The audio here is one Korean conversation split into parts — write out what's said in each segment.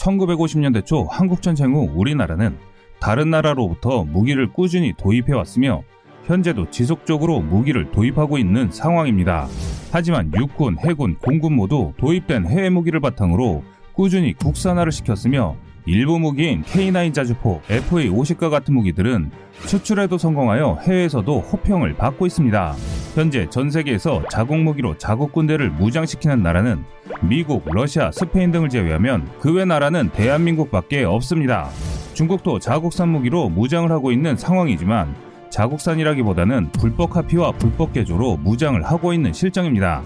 1950년대 초 한국전쟁 후 우리나라는 다른 나라로부터 무기를 꾸준히 도입해 왔으며 현재도 지속적으로 무기를 도입하고 있는 상황입니다. 하지만 육군, 해군, 공군 모두 도입된 해외 무기를 바탕으로 꾸준히 국산화를 시켰으며 일부 무기인 K9 자주포, FA50과 같은 무기들은 수출에도 성공하여 해외에서도 호평을 받고 있습니다. 현재 전 세계에서 자국 무기로 자국 군대를 무장시키는 나라는 미국, 러시아, 스페인 등을 제외하면 그 외 나라는 대한민국밖에 없습니다. 중국도 자국산 무기로 무장을 하고 있는 상황이지만 자국산이라기보다는 불법 카피와 불법 개조로 무장을 하고 있는 실정입니다.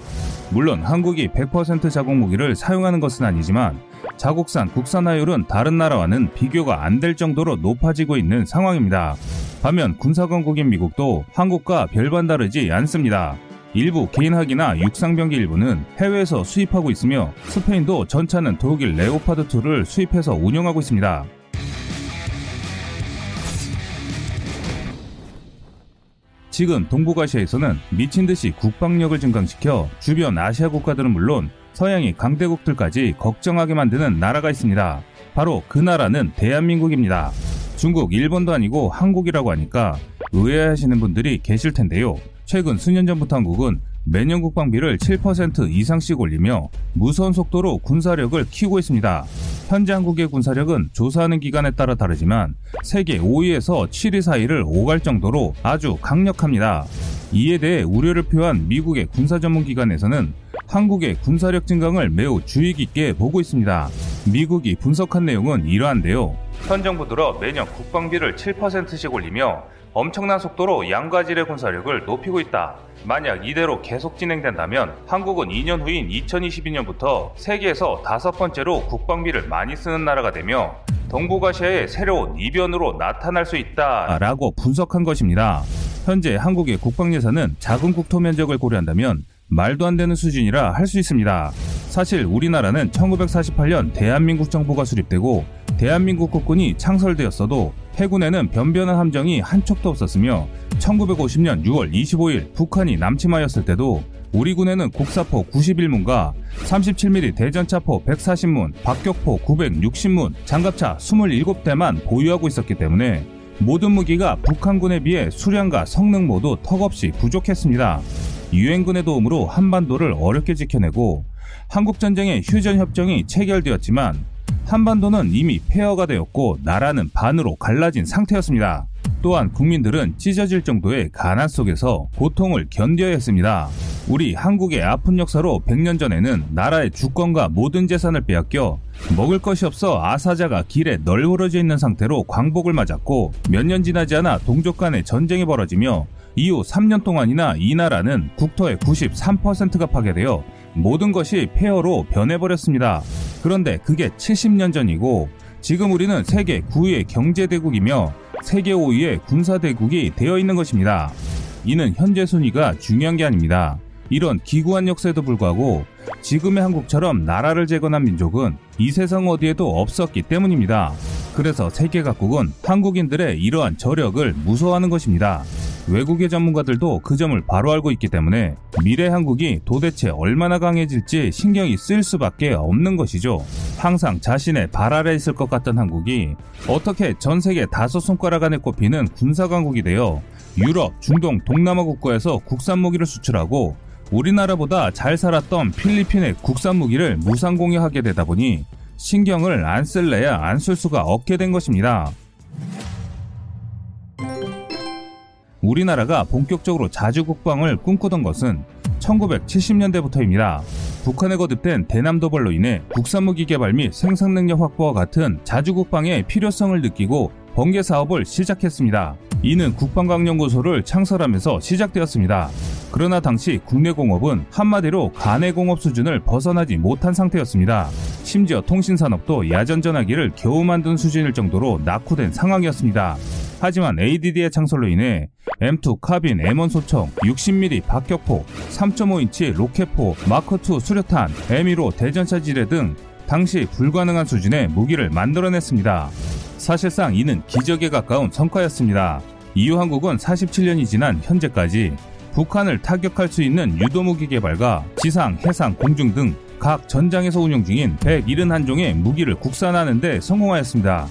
물론 한국이 100% 자국 무기를 사용하는 것은 아니지만 자국산 국산화율은 다른 나라와는 비교가 안 될 정도로 높아지고 있는 상황입니다. 반면 군사건국인 미국도 한국과 별반 다르지 않습니다. 일부 개인학이나 육상병기 일부는 해외에서 수입하고 있으며 스페인도 전차는 독일 레오파드2를 수입해서 운영하고 있습니다. 지금 동북아시아에서는 미친 듯이 국방력을 증강시켜 주변 아시아 국가들은 물론 서양의 강대국들까지 걱정하게 만드는 나라가 있습니다. 바로 그 나라는 대한민국입니다. 중국, 일본도 아니고 한국이라고 하니까 의아해하시는 분들이 계실 텐데요. 최근 수년 전부터 한국은 매년 국방비를 7% 이상씩 올리며 무서운 속도로 군사력을 키우고 있습니다. 현재 한국의 군사력은 조사하는 기간에 따라 다르지만 세계 5위에서 7위 사이를 오갈 정도로 아주 강력합니다. 이에 대해 우려를 표한 미국의 군사 전문 기관에서는 한국의 군사력 증강을 매우 주의 깊게 보고 있습니다. 미국이 분석한 내용은 이러한데요. 현 정부 들어 매년 국방비를 7%씩 올리며 엄청난 속도로 양가질의 군사력을 높이고 있다. 만약 이대로 계속 진행된다면 한국은 2년 후인 2022년부터 세계에서 다섯 번째로 국방비를 많이 쓰는 나라가 되며 동북아시아의 새로운 이변으로 나타날 수 있다. 라고 분석한 것입니다. 현재 한국의 국방 예산은 작은 국토 면적을 고려한다면 말도 안 되는 수준이라 할 수 있습니다. 사실 우리나라는 1948년 대한민국 정부가 수립되고 대한민국 국군이 창설되었어도 해군에는 변변한 함정이 한 척도 없었으며 1950년 6월 25일 북한이 남침하였을 때도 우리 군에는 곡사포 91문과 37mm 대전차포 140문, 박격포 960문, 장갑차 27대만 보유하고 있었기 때문에 모든 무기가 북한군에 비해 수량과 성능 모두 턱없이 부족했습니다. 유엔군의 도움으로 한반도를 어렵게 지켜내고 한국전쟁의 휴전협정이 체결되었지만 한반도는 이미 폐허가 되었고 나라는 반으로 갈라진 상태였습니다. 또한 국민들은 찢어질 정도의 가난 속에서 고통을 견뎌야 했습니다. 우리 한국의 아픈 역사로 100년 전에는 나라의 주권과 모든 재산을 빼앗겨 먹을 것이 없어 아사자가 길에 널브러져 있는 상태로 광복을 맞았고 몇 년 지나지 않아 동족 간의 전쟁이 벌어지며 이후 3년 동안이나 이 나라는 국토의 93%가 파괴되어 모든 것이 폐허로 변해버렸습니다. 그런데 그게 70년 전이고 지금 우리는 세계 9위의 경제대국이며 세계 5위의 군사대국이 되어 있는 것입니다. 이는 현재 순위가 중요한 게 아닙니다. 이런 기구한 역사에도 불구하고 지금의 한국처럼 나라를 재건한 민족은 이 세상 어디에도 없었기 때문입니다. 그래서 세계 각국은 한국인들의 이러한 저력을 무서워하는 것입니다. 외국의 전문가들도 그 점을 바로 알고 있기 때문에 미래 한국이 도대체 얼마나 강해질지 신경이 쓸 수밖에 없는 것이죠. 항상 자신의 발 아래 있을 것 같던 한국이 어떻게 전 세계 다섯 손가락 안에 꼽히는 군사 강국이 되어 유럽, 중동, 동남아 국가에서 국산 무기를 수출하고 우리나라보다 잘 살았던 필리핀의 국산 무기를 무상 공유하게 되다 보니 신경을 안 쓸래야 안 쓸 수가 없게 된 것입니다. 우리나라가 본격적으로 자주 국방을 꿈꾸던 것은 1970년대부터입니다. 북한에 거듭된 대남도발로 인해 국산 무기 개발 및 생산 능력 확보와 같은 자주 국방의 필요성을 느끼고 번개 사업을 시작했습니다. 이는 국방강연구소를 창설하면서 시작되었습니다. 그러나 당시 국내 공업은 한마디로 간의 공업 수준을 벗어나지 못한 상태였습니다. 심지어 통신산업도 야전 전화기를 겨우 만든 수준일 정도로 낙후된 상황이었습니다. 하지만 ADD의 창설로 인해 M2 카빈 M1 소총, 60mm 박격포, 3.5인치 로켓포, 마크2 수류탄, M15 대전차 지뢰 등 당시 불가능한 수준의 무기를 만들어냈습니다. 사실상 이는 기적에 가까운 성과였습니다. 이후 한국은 47년이 지난 현재까지 북한을 타격할 수 있는 유도무기 개발과 지상, 해상, 공중 등 각 전장에서 운용 중인 171종의 무기를 국산화하는 데 성공하였습니다.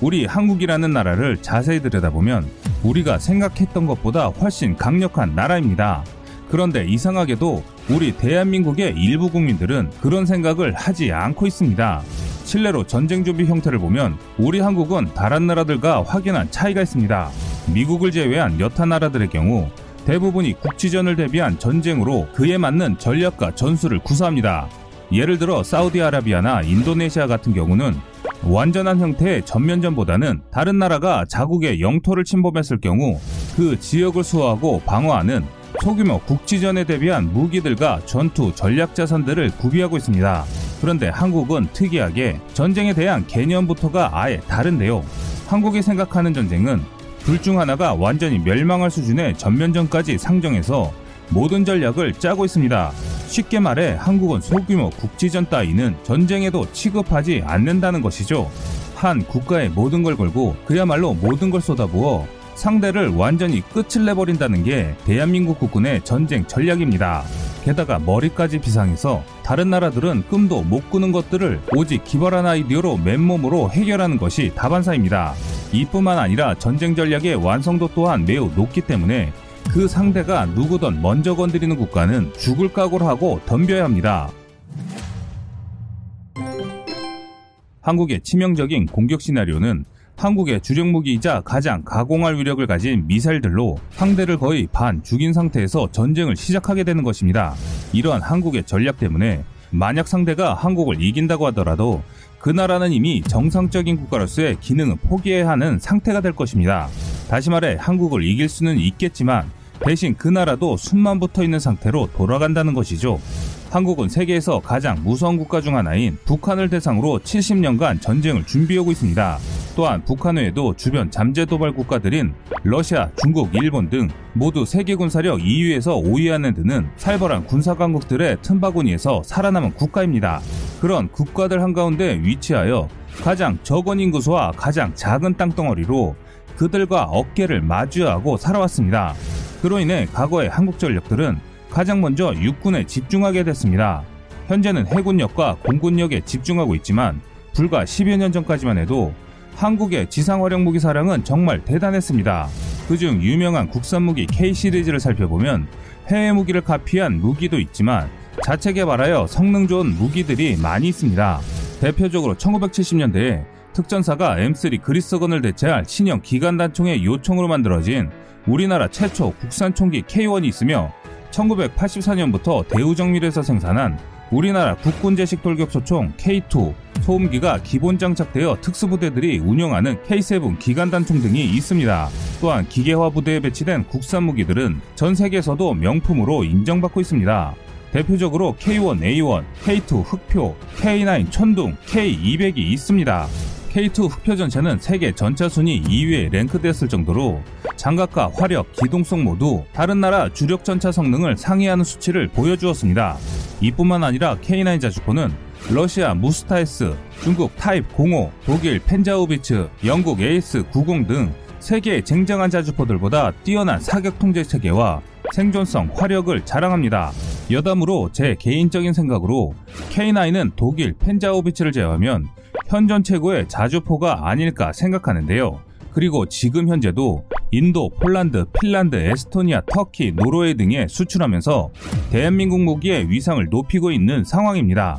우리 한국이라는 나라를 자세히 들여다보면 우리가 생각했던 것보다 훨씬 강력한 나라입니다. 그런데 이상하게도 우리 대한민국의 일부 국민들은 그런 생각을 하지 않고 있습니다. 실내로 전쟁 준비 형태를 보면 우리 한국은 다른 나라들과 확연한 차이가 있습니다. 미국을 제외한 여타 나라들의 경우 대부분이 국지전을 대비한 전쟁으로 그에 맞는 전략과 전술을 구사합니다. 예를 들어 사우디아라비아나 인도네시아 같은 경우는 완전한 형태의 전면전보다는 다른 나라가 자국의 영토를 침범했을 경우 그 지역을 수호하고 방어하는 소규모 국지전에 대비한 무기들과 전투 전략 자산들을 구비하고 있습니다. 그런데 한국은 특이하게 전쟁에 대한 개념부터가 아예 다른데요. 한국이 생각하는 전쟁은 둘 중 하나가 완전히 멸망할 수준의 전면전까지 상정해서 모든 전략을 짜고 있습니다. 쉽게 말해 한국은 소규모 국지전 따위는 전쟁에도 취급하지 않는다는 것이죠. 한 국가의 모든 걸 걸고 그야말로 모든 걸 쏟아부어 상대를 완전히 끝을 내버린다는 게 대한민국 국군의 전쟁 전략입니다. 게다가 머리까지 비상해서 다른 나라들은 꿈도 못 꾸는 것들을 오직 기발한 아이디어로 맨몸으로 해결하는 것이 다반사입니다. 이뿐만 아니라 전쟁 전략의 완성도 또한 매우 높기 때문에 그 상대가 누구든 먼저 건드리는 국가는 죽을 각오를 하고 덤벼야 합니다. 한국의 치명적인 공격 시나리오는 한국의 주력 무기이자 가장 가공할 위력을 가진 미사일들로 상대를 거의 반 죽인 상태에서 전쟁을 시작하게 되는 것입니다. 이러한 한국의 전략 때문에 만약 상대가 한국을 이긴다고 하더라도 그 나라는 이미 정상적인 국가로서의 기능을 포기해야 하는 상태가 될 것입니다. 다시 말해 한국을 이길 수는 있겠지만 대신 그 나라도 숨만 붙어 있는 상태로 돌아간다는 것이죠. 한국은 세계에서 가장 무서운 국가 중 하나인 북한을 대상으로 70년간 전쟁을 준비하고 있습니다. 또한 북한 외에도 주변 잠재 도발 국가들인 러시아, 중국, 일본 등 모두 세계 군사력 2위에서 5위 안에 드는 살벌한 군사 강국들의 틈바구니에서 살아남은 국가입니다. 그런 국가들 한가운데 위치하여 가장 적은 인구수와 가장 작은 땅덩어리로 그들과 어깨를 마주하고 살아왔습니다. 그로 인해 과거의 한국 전력들은 가장 먼저 육군에 집중하게 됐습니다. 현재는 해군력과 공군력에 집중하고 있지만 불과 10여 년 전까지만 해도 한국의 지상화력 무기 사량은 정말 대단했습니다. 그중 유명한 국산 무기 K 시리즈를 살펴보면 해외 무기를 카피한 무기도 있지만 자체 개발하여 성능 좋은 무기들이 많이 있습니다. 대표적으로 1970년대에 특전사가 M3 그리스건을 대체할 신형 기관단총의 요청으로 만들어진 우리나라 최초 국산 총기 K1이 있으며 1984년부터 대우정밀에서 생산한 우리나라 국군제식 돌격소총 K2, 소음기가 기본 장착되어 특수부대들이 운영하는 K7 기관단총 등이 있습니다. 또한 기계화 부대에 배치된 국산 무기들은 전 세계에서도 명품으로 인정받고 있습니다. 대표적으로 K1A1, K2 흑표, K9 천둥, K200이 있습니다. K2 흑표 전차는 세계 전차 순위 2위에 랭크됐을 정도로 장갑과 화력, 기동성 모두 다른 나라 주력 전차 성능을 상회하는 수치를 보여주었습니다. 이뿐만 아니라 K9 자주포는 러시아 무스타-S, 중국 타입 05, 독일 de: Panzerhaubitze, 영국 AS 90 등 세계의 쟁쟁한 자주포들보다 뛰어난 사격 통제 체계와 생존성, 화력을 자랑합니다. 여담으로 제 개인적인 생각으로 K9은 독일 Panzerhaubitze를 제외하면 현존 최고의 자주포가 아닐까 생각하는데요. 그리고 지금 현재도 인도, 폴란드, 핀란드, 에스토니아, 터키, 노르웨이 등에 수출하면서 대한민국 무기의 위상을 높이고 있는 상황입니다.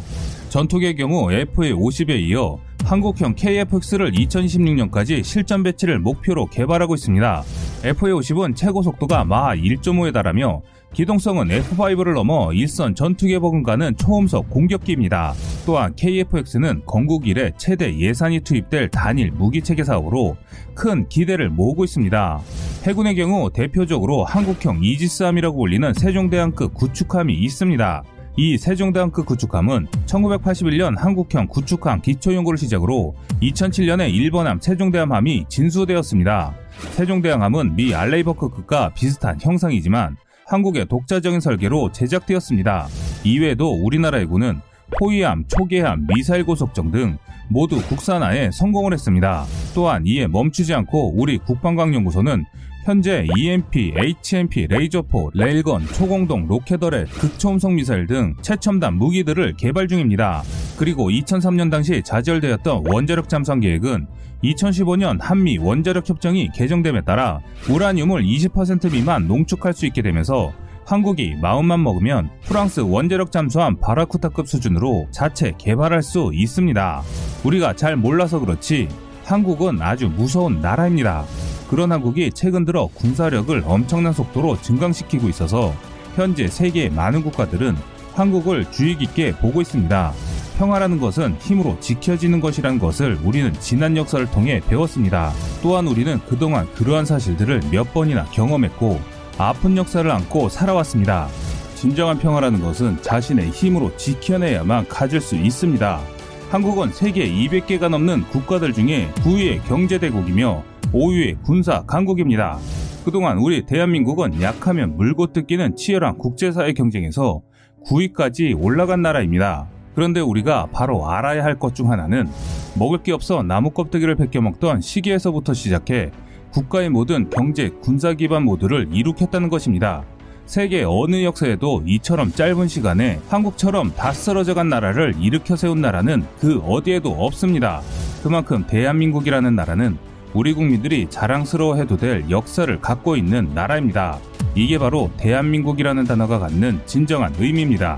전투기의 경우 FA-50에 이어 한국형 KF-X를 2026년까지 실전 배치를 목표로 개발하고 있습니다. FA-50은 최고 속도가 마하 1.5에 달하며 기동성은 F5를 넘어 일선 전투기 버금가는 초음속 공격기입니다. 또한 KF-X는 건국 이래 최대 예산이 투입될 단일 무기체계 사업으로 큰 기대를 모으고 있습니다. 해군의 경우 대표적으로 한국형 이지스함이라고 불리는 세종대왕급 구축함이 있습니다. 이 세종대왕급 구축함은 1981년 한국형 구축함 기초연구를 시작으로 2007년에 일번함 세종대왕함이 진수되었습니다. 세종대왕함은 미 알레이버크급과 비슷한 형상이지만 한국의 독자적인 설계로 제작되었습니다. 이외에도 우리나라 해군은 호위함, 초계함, 미사일 고속정 등 모두 국산화에 성공을 했습니다. 또한 이에 멈추지 않고 우리 국방과학연구소는 현재 EMP, HPM, 레이저포, 레일건, 초공동, 로켓어뢰, 극초음속 미사일 등 최첨단 무기들을 개발 중입니다. 그리고 2003년 당시 좌절되었던 원자력 잠수함 계획은 2015년 한미 원자력 협정이 개정됨에 따라 우라늄을 20% 미만 농축할 수 있게 되면서 한국이 마음만 먹으면 프랑스 원자력 잠수함 바라쿠타급 수준으로 자체 개발할 수 있습니다. 우리가 잘 몰라서 그렇지 한국은 아주 무서운 나라입니다. 그런 한국이 최근 들어 군사력을 엄청난 속도로 증강시키고 있어서 현재 세계의 많은 국가들은 한국을 주의 깊게 보고 있습니다. 평화라는 것은 힘으로 지켜지는 것이라는 것을 우리는 지난 역사를 통해 배웠습니다. 또한 우리는 그동안 그러한 사실들을 몇 번이나 경험했고 아픈 역사를 안고 살아왔습니다. 진정한 평화라는 것은 자신의 힘으로 지켜내야만 가질 수 있습니다. 한국은 세계 200개가 넘는 국가들 중에 9위의 경제대국이며 5위의 군사 강국입니다. 그동안 우리 대한민국은 약하면 물고 뜯기는 치열한 국제사회 경쟁에서 9위까지 올라간 나라입니다. 그런데 우리가 바로 알아야 할 것 중 하나는 먹을 게 없어 나무 껍데기를 벗겨 먹던 시기에서부터 시작해 국가의 모든 경제, 군사 기반 모두를 이룩했다는 것입니다. 세계 어느 역사에도 이처럼 짧은 시간에 한국처럼 다 쓰러져 간 나라를 일으켜 세운 나라는 그 어디에도 없습니다. 그만큼 대한민국이라는 나라는 우리 국민들이 자랑스러워해도 될 역사를 갖고 있는 나라입니다. 이게 바로 대한민국이라는 단어가 갖는 진정한 의미입니다.